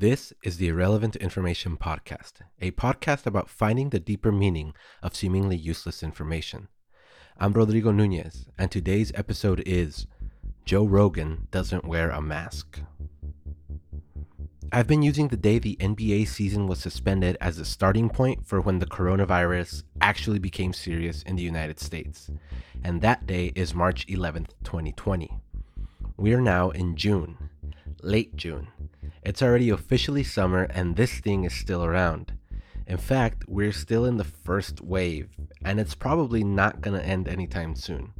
This is the Irrelevant Information Podcast, a podcast about finding the deeper meaning of seemingly useless information. I'm Rodrigo Nunez, and today's episode is Joe Rogan Doesn't Wear a Mask. I've been using the day the NBA season was suspended as a starting point for when the coronavirus actually became serious in the United States, and that day is March 11th, 2020. We are now in June, late June it's already officially summer and this thing is still around. In fact, we're still in the first wave, and it's probably not going to end anytime soon.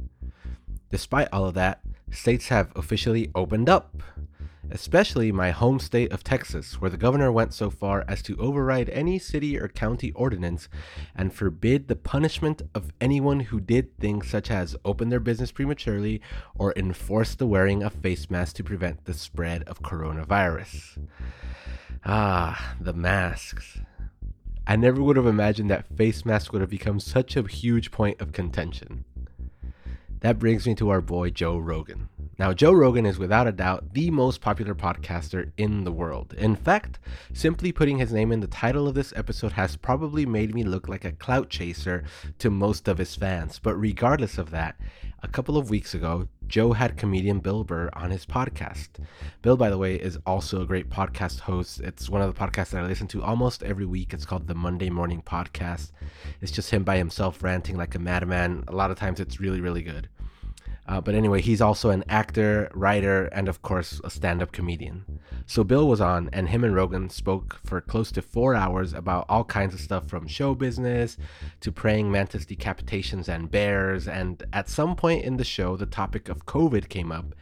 Despite all of that, states have officially opened up especially my home state of Texas, where the governor went so far as to override any city or county ordinance and forbid the punishment of anyone who did things such as open their business prematurely or enforce the wearing of face masks to prevent the spread of coronavirus. Ah, the masks. I never would have imagined that face masks would have become such a huge point of contention. That brings me to our boy Joe Rogan. Now, Joe Rogan is without a doubt the most popular podcaster in the world. In fact, simply putting his name in the title of this episode has probably made me look like a clout chaser to most of his fans. But regardless of that, a couple of weeks ago, Joe had comedian Bill Burr on his podcast. Bill, by the way, is also a great podcast host. It's one of the podcasts that I listen to almost every week. It's called the Monday Morning Podcast. It's just him by himself ranting like a madman. A lot of times it's really, really good. Uh, but anyway, he's also an actor, writer, and of course, a stand up comedian. So Bill was on, and him and Rogan spoke for close to four hours about all kinds of stuff from show business to praying mantis decapitations and bears. And at some point in the show, the topic of COVID came up,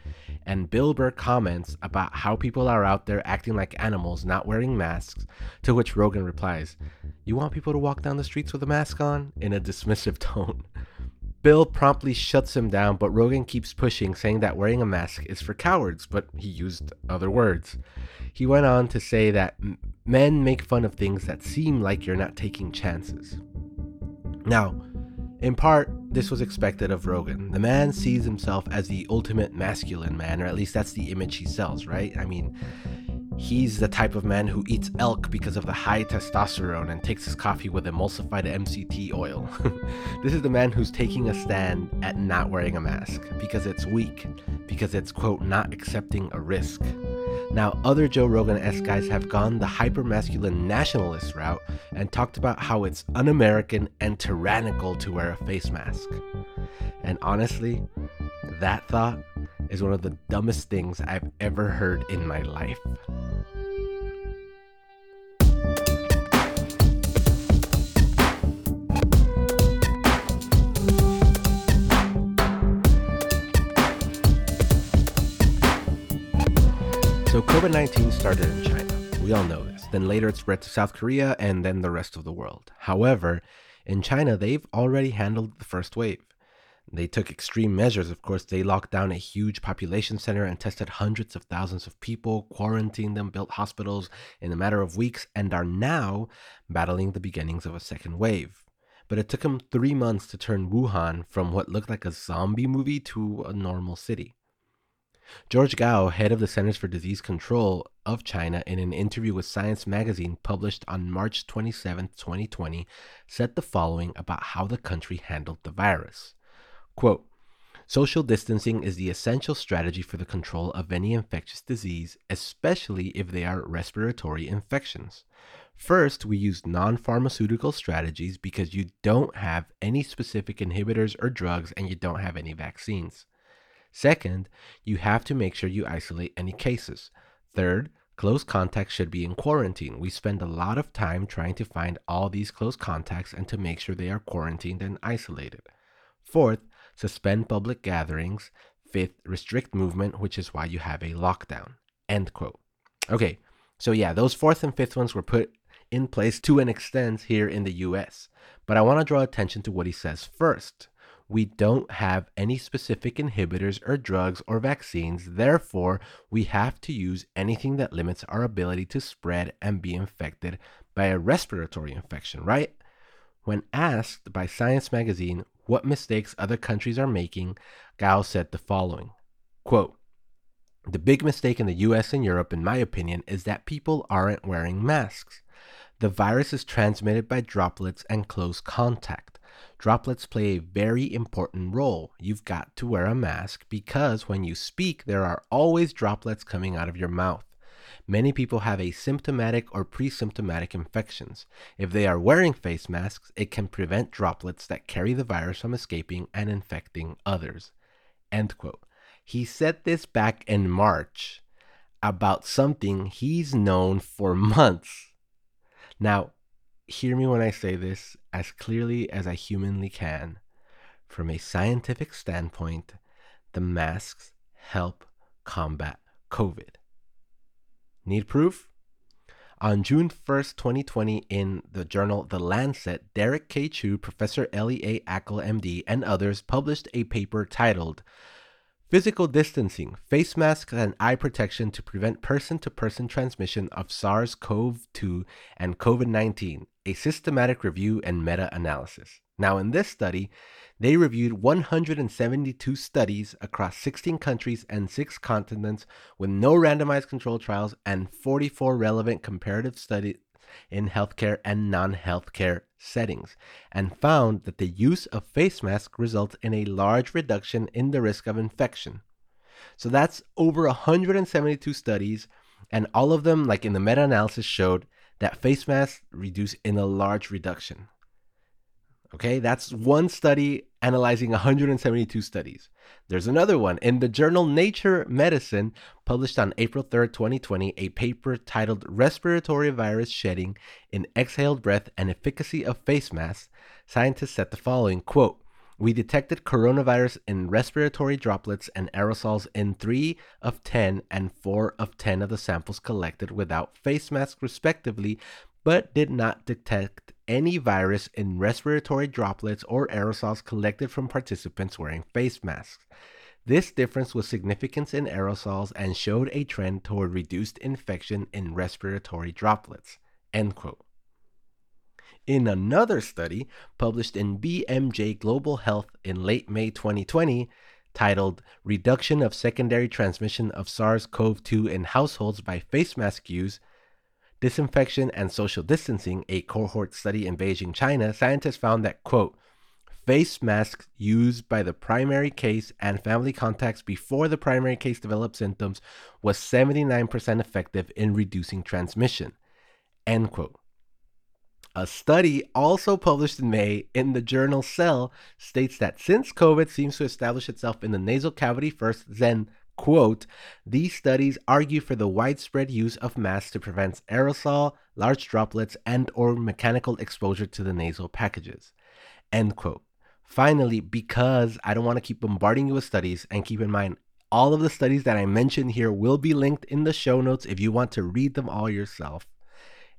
and Bill Burr comments about how people are out there acting like animals, not wearing masks. To which Rogan replies, You want people to walk down the streets with a mask on? in a dismissive tone. Bill promptly shuts him down, but Rogan keeps pushing, saying that wearing a mask is for cowards, but he used other words. He went on to say that men make fun of things that seem like you're not taking chances. Now, in part, this was expected of Rogan. The man sees himself as the ultimate masculine man, or at least that's the image he sells, right? I mean, He's the type of man who eats elk because of the high testosterone and takes his coffee with emulsified MCT oil. this is the man who's taking a stand at not wearing a mask because it's weak, because it's, quote, not accepting a risk. Now, other Joe Rogan esque guys have gone the hyper masculine nationalist route and talked about how it's un American and tyrannical to wear a face mask. And honestly, that thought is one of the dumbest things I've ever heard in my life. So, COVID 19 started in China. We all know this. Then later it spread to South Korea and then the rest of the world. However, in China, they've already handled the first wave. They took extreme measures, of course. They locked down a huge population center and tested hundreds of thousands of people, quarantined them, built hospitals in a matter of weeks, and are now battling the beginnings of a second wave. But it took them three months to turn Wuhan from what looked like a zombie movie to a normal city. George Gao, head of the Centers for Disease Control of China, in an interview with Science magazine published on March 27, 2020, said the following about how the country handled the virus. Quote, Social distancing is the essential strategy for the control of any infectious disease, especially if they are respiratory infections. First, we use non pharmaceutical strategies because you don't have any specific inhibitors or drugs and you don't have any vaccines. Second, you have to make sure you isolate any cases. Third, close contacts should be in quarantine. We spend a lot of time trying to find all these close contacts and to make sure they are quarantined and isolated. Fourth, suspend public gatherings. Fifth, restrict movement, which is why you have a lockdown. End quote. Okay, so yeah, those fourth and fifth ones were put in place to an extent here in the US. But I want to draw attention to what he says first. We don't have any specific inhibitors or drugs or vaccines, therefore, we have to use anything that limits our ability to spread and be infected by a respiratory infection, right? When asked by Science magazine what mistakes other countries are making, Gao said the following quote, The big mistake in the US and Europe, in my opinion, is that people aren't wearing masks. The virus is transmitted by droplets and close contact. Droplets play a very important role. You've got to wear a mask because when you speak, there are always droplets coming out of your mouth. Many people have asymptomatic or pre-symptomatic infections. If they are wearing face masks, it can prevent droplets that carry the virus from escaping and infecting others. End quote. He said this back in March about something he's known for months. Now, hear me when I say this as clearly as I humanly can. From a scientific standpoint, the masks help combat COVID. Need proof? On June 1st, 2020, in the journal The Lancet, Derek K. Chu, Professor Elie A. Akl, MD, and others published a paper titled Physical Distancing Face Masks and Eye Protection to Prevent Person to Person Transmission of SARS CoV 2 and COVID 19, a systematic review and meta analysis. Now, in this study, they reviewed 172 studies across 16 countries and 6 continents with no randomized controlled trials and 44 relevant comparative studies in healthcare and non healthcare settings, and found that the use of face masks results in a large reduction in the risk of infection. So that's over 172 studies, and all of them, like in the meta analysis, showed that face masks reduce in a large reduction. Okay, that's one study analyzing 172 studies. There's another one in the journal Nature Medicine, published on April 3rd, 2020, a paper titled Respiratory Virus Shedding in Exhaled Breath and Efficacy of Face Masks. Scientists said the following quote, we detected coronavirus in respiratory droplets and aerosols in 3 of 10 and 4 of 10 of the samples collected without face masks, respectively, but did not detect any virus in respiratory droplets or aerosols collected from participants wearing face masks. This difference was significant in aerosols and showed a trend toward reduced infection in respiratory droplets. End quote. In another study published in BMJ Global Health in late May 2020, titled Reduction of Secondary Transmission of SARS CoV 2 in Households by Face Mask Use, Disinfection and Social Distancing, a cohort study in Beijing, China, scientists found that, quote, face masks used by the primary case and family contacts before the primary case developed symptoms was 79% effective in reducing transmission, end quote. A study also published in May in the journal Cell states that since COVID seems to establish itself in the nasal cavity first, then, quote, these studies argue for the widespread use of masks to prevent aerosol, large droplets, and or mechanical exposure to the nasal passages, end quote. Finally, because I don't want to keep bombarding you with studies, and keep in mind, all of the studies that I mentioned here will be linked in the show notes if you want to read them all yourself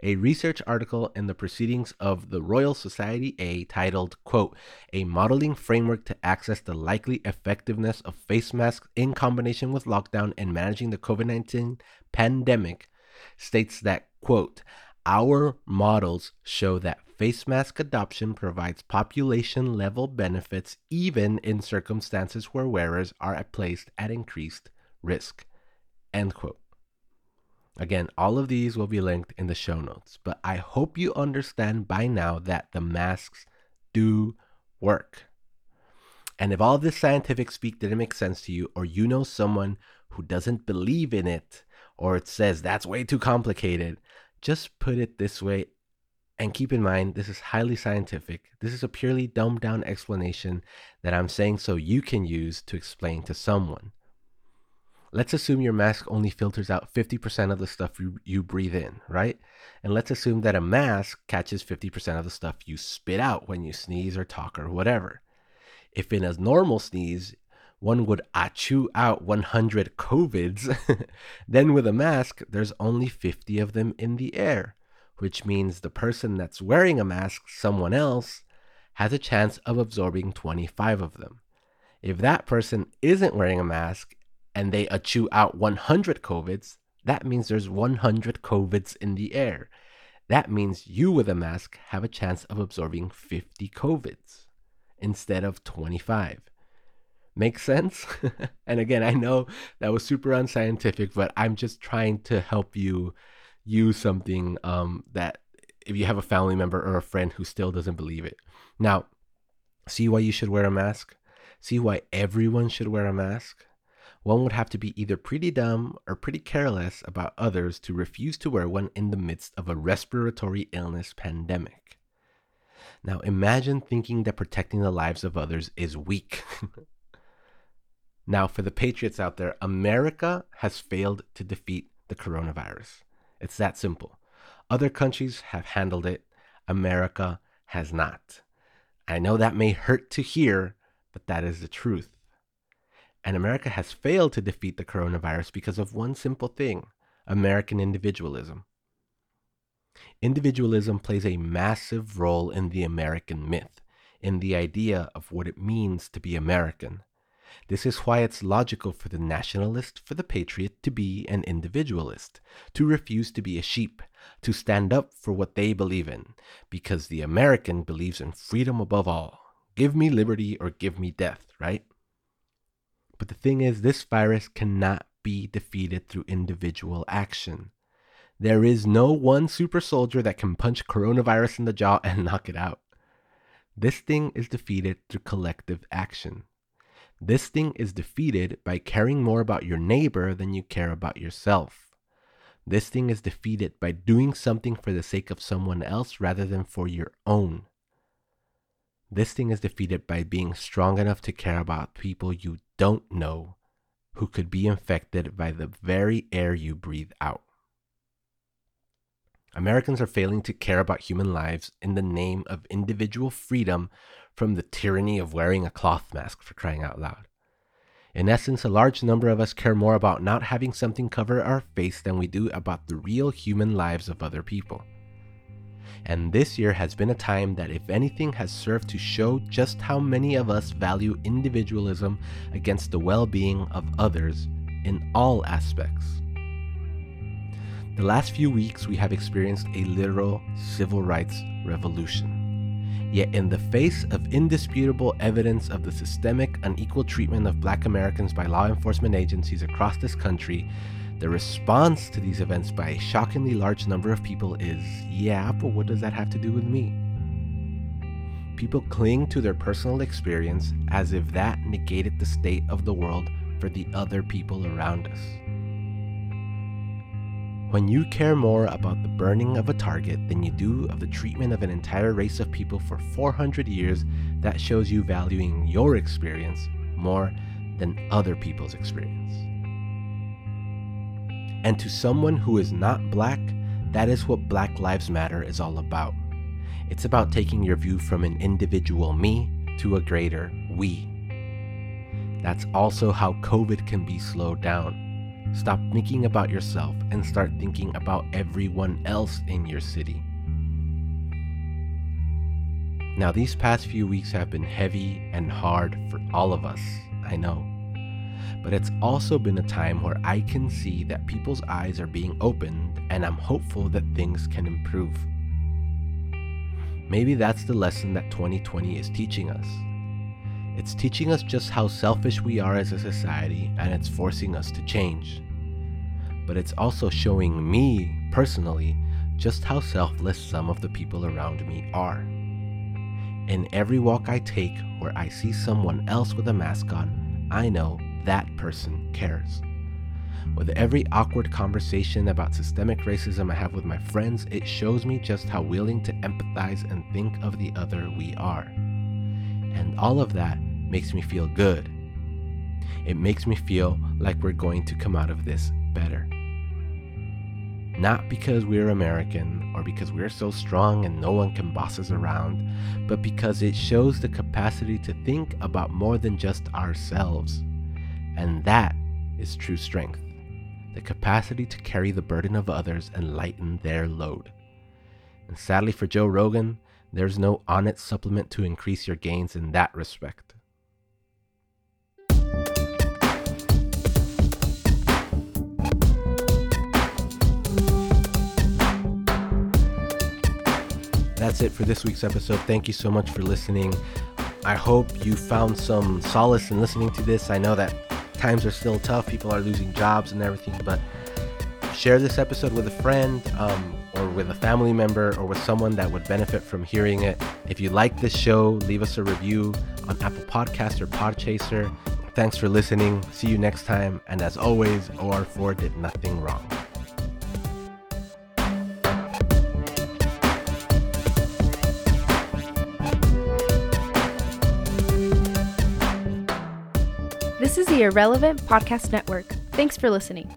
a research article in the Proceedings of the Royal Society A titled, quote, A Modeling Framework to Access the Likely Effectiveness of Face Masks in Combination with Lockdown and Managing the COVID 19 Pandemic, states that, quote, our models show that face mask adoption provides population level benefits even in circumstances where wearers are placed at increased risk. End quote. Again, all of these will be linked in the show notes, but I hope you understand by now that the masks do work. And if all this scientific speak didn't make sense to you, or you know someone who doesn't believe in it, or it says that's way too complicated, just put it this way. And keep in mind, this is highly scientific. This is a purely dumbed down explanation that I'm saying so you can use to explain to someone. Let's assume your mask only filters out 50% of the stuff you, you breathe in, right? And let's assume that a mask catches 50% of the stuff you spit out when you sneeze or talk or whatever. If in a normal sneeze, one would ah, achoo out 100 COVIDs, then with a mask, there's only 50 of them in the air, which means the person that's wearing a mask, someone else, has a chance of absorbing 25 of them. If that person isn't wearing a mask and they chew out 100 COVIDs, that means there's 100 COVIDs in the air. That means you with a mask have a chance of absorbing 50 COVIDs instead of 25. Makes sense? and again, I know that was super unscientific, but I'm just trying to help you use something um, that if you have a family member or a friend who still doesn't believe it. Now, see why you should wear a mask? See why everyone should wear a mask? One would have to be either pretty dumb or pretty careless about others to refuse to wear one in the midst of a respiratory illness pandemic. Now imagine thinking that protecting the lives of others is weak. now, for the patriots out there, America has failed to defeat the coronavirus. It's that simple. Other countries have handled it, America has not. I know that may hurt to hear, but that is the truth. And America has failed to defeat the coronavirus because of one simple thing American individualism. Individualism plays a massive role in the American myth, in the idea of what it means to be American. This is why it's logical for the nationalist, for the patriot, to be an individualist, to refuse to be a sheep, to stand up for what they believe in, because the American believes in freedom above all. Give me liberty or give me death, right? But the thing is, this virus cannot be defeated through individual action. There is no one super soldier that can punch coronavirus in the jaw and knock it out. This thing is defeated through collective action. This thing is defeated by caring more about your neighbor than you care about yourself. This thing is defeated by doing something for the sake of someone else rather than for your own. This thing is defeated by being strong enough to care about people you don't know who could be infected by the very air you breathe out. Americans are failing to care about human lives in the name of individual freedom from the tyranny of wearing a cloth mask for crying out loud. In essence, a large number of us care more about not having something cover our face than we do about the real human lives of other people. And this year has been a time that, if anything, has served to show just how many of us value individualism against the well being of others in all aspects. The last few weeks, we have experienced a literal civil rights revolution. Yet, in the face of indisputable evidence of the systemic unequal treatment of black Americans by law enforcement agencies across this country, the response to these events by a shockingly large number of people is yeah, but what does that have to do with me? People cling to their personal experience as if that negated the state of the world for the other people around us. When you care more about the burning of a target than you do of the treatment of an entire race of people for 400 years, that shows you valuing your experience more than other people's experience. And to someone who is not black, that is what Black Lives Matter is all about. It's about taking your view from an individual me to a greater we. That's also how COVID can be slowed down Stop thinking about yourself and start thinking about everyone else in your city. Now, these past few weeks have been heavy and hard for all of us, I know. But it's also been a time where I can see that people's eyes are being opened and I'm hopeful that things can improve. Maybe that's the lesson that 2020 is teaching us. It's teaching us just how selfish we are as a society and it's forcing us to change. But it's also showing me, personally, just how selfless some of the people around me are. In every walk I take where I see someone else with a mask on, I know that person cares. With every awkward conversation about systemic racism I have with my friends, it shows me just how willing to empathize and think of the other we are. And all of that makes me feel good. It makes me feel like we're going to come out of this better. Not because we're American or because we're so strong and no one can boss us around, but because it shows the capacity to think about more than just ourselves. And that is true strength the capacity to carry the burden of others and lighten their load. And sadly for Joe Rogan, there's no Onnit supplement to increase your gains in that respect. That's it for this week's episode. Thank you so much for listening. I hope you found some solace in listening to this. I know that times are still tough, people are losing jobs and everything, but share this episode with a friend um, or with a family member or with someone that would benefit from hearing it. If you like this show, leave us a review on Apple Podcast or Podchaser. Thanks for listening. See you next time. And as always, OR4 did nothing wrong. The Irrelevant Podcast Network. Thanks for listening.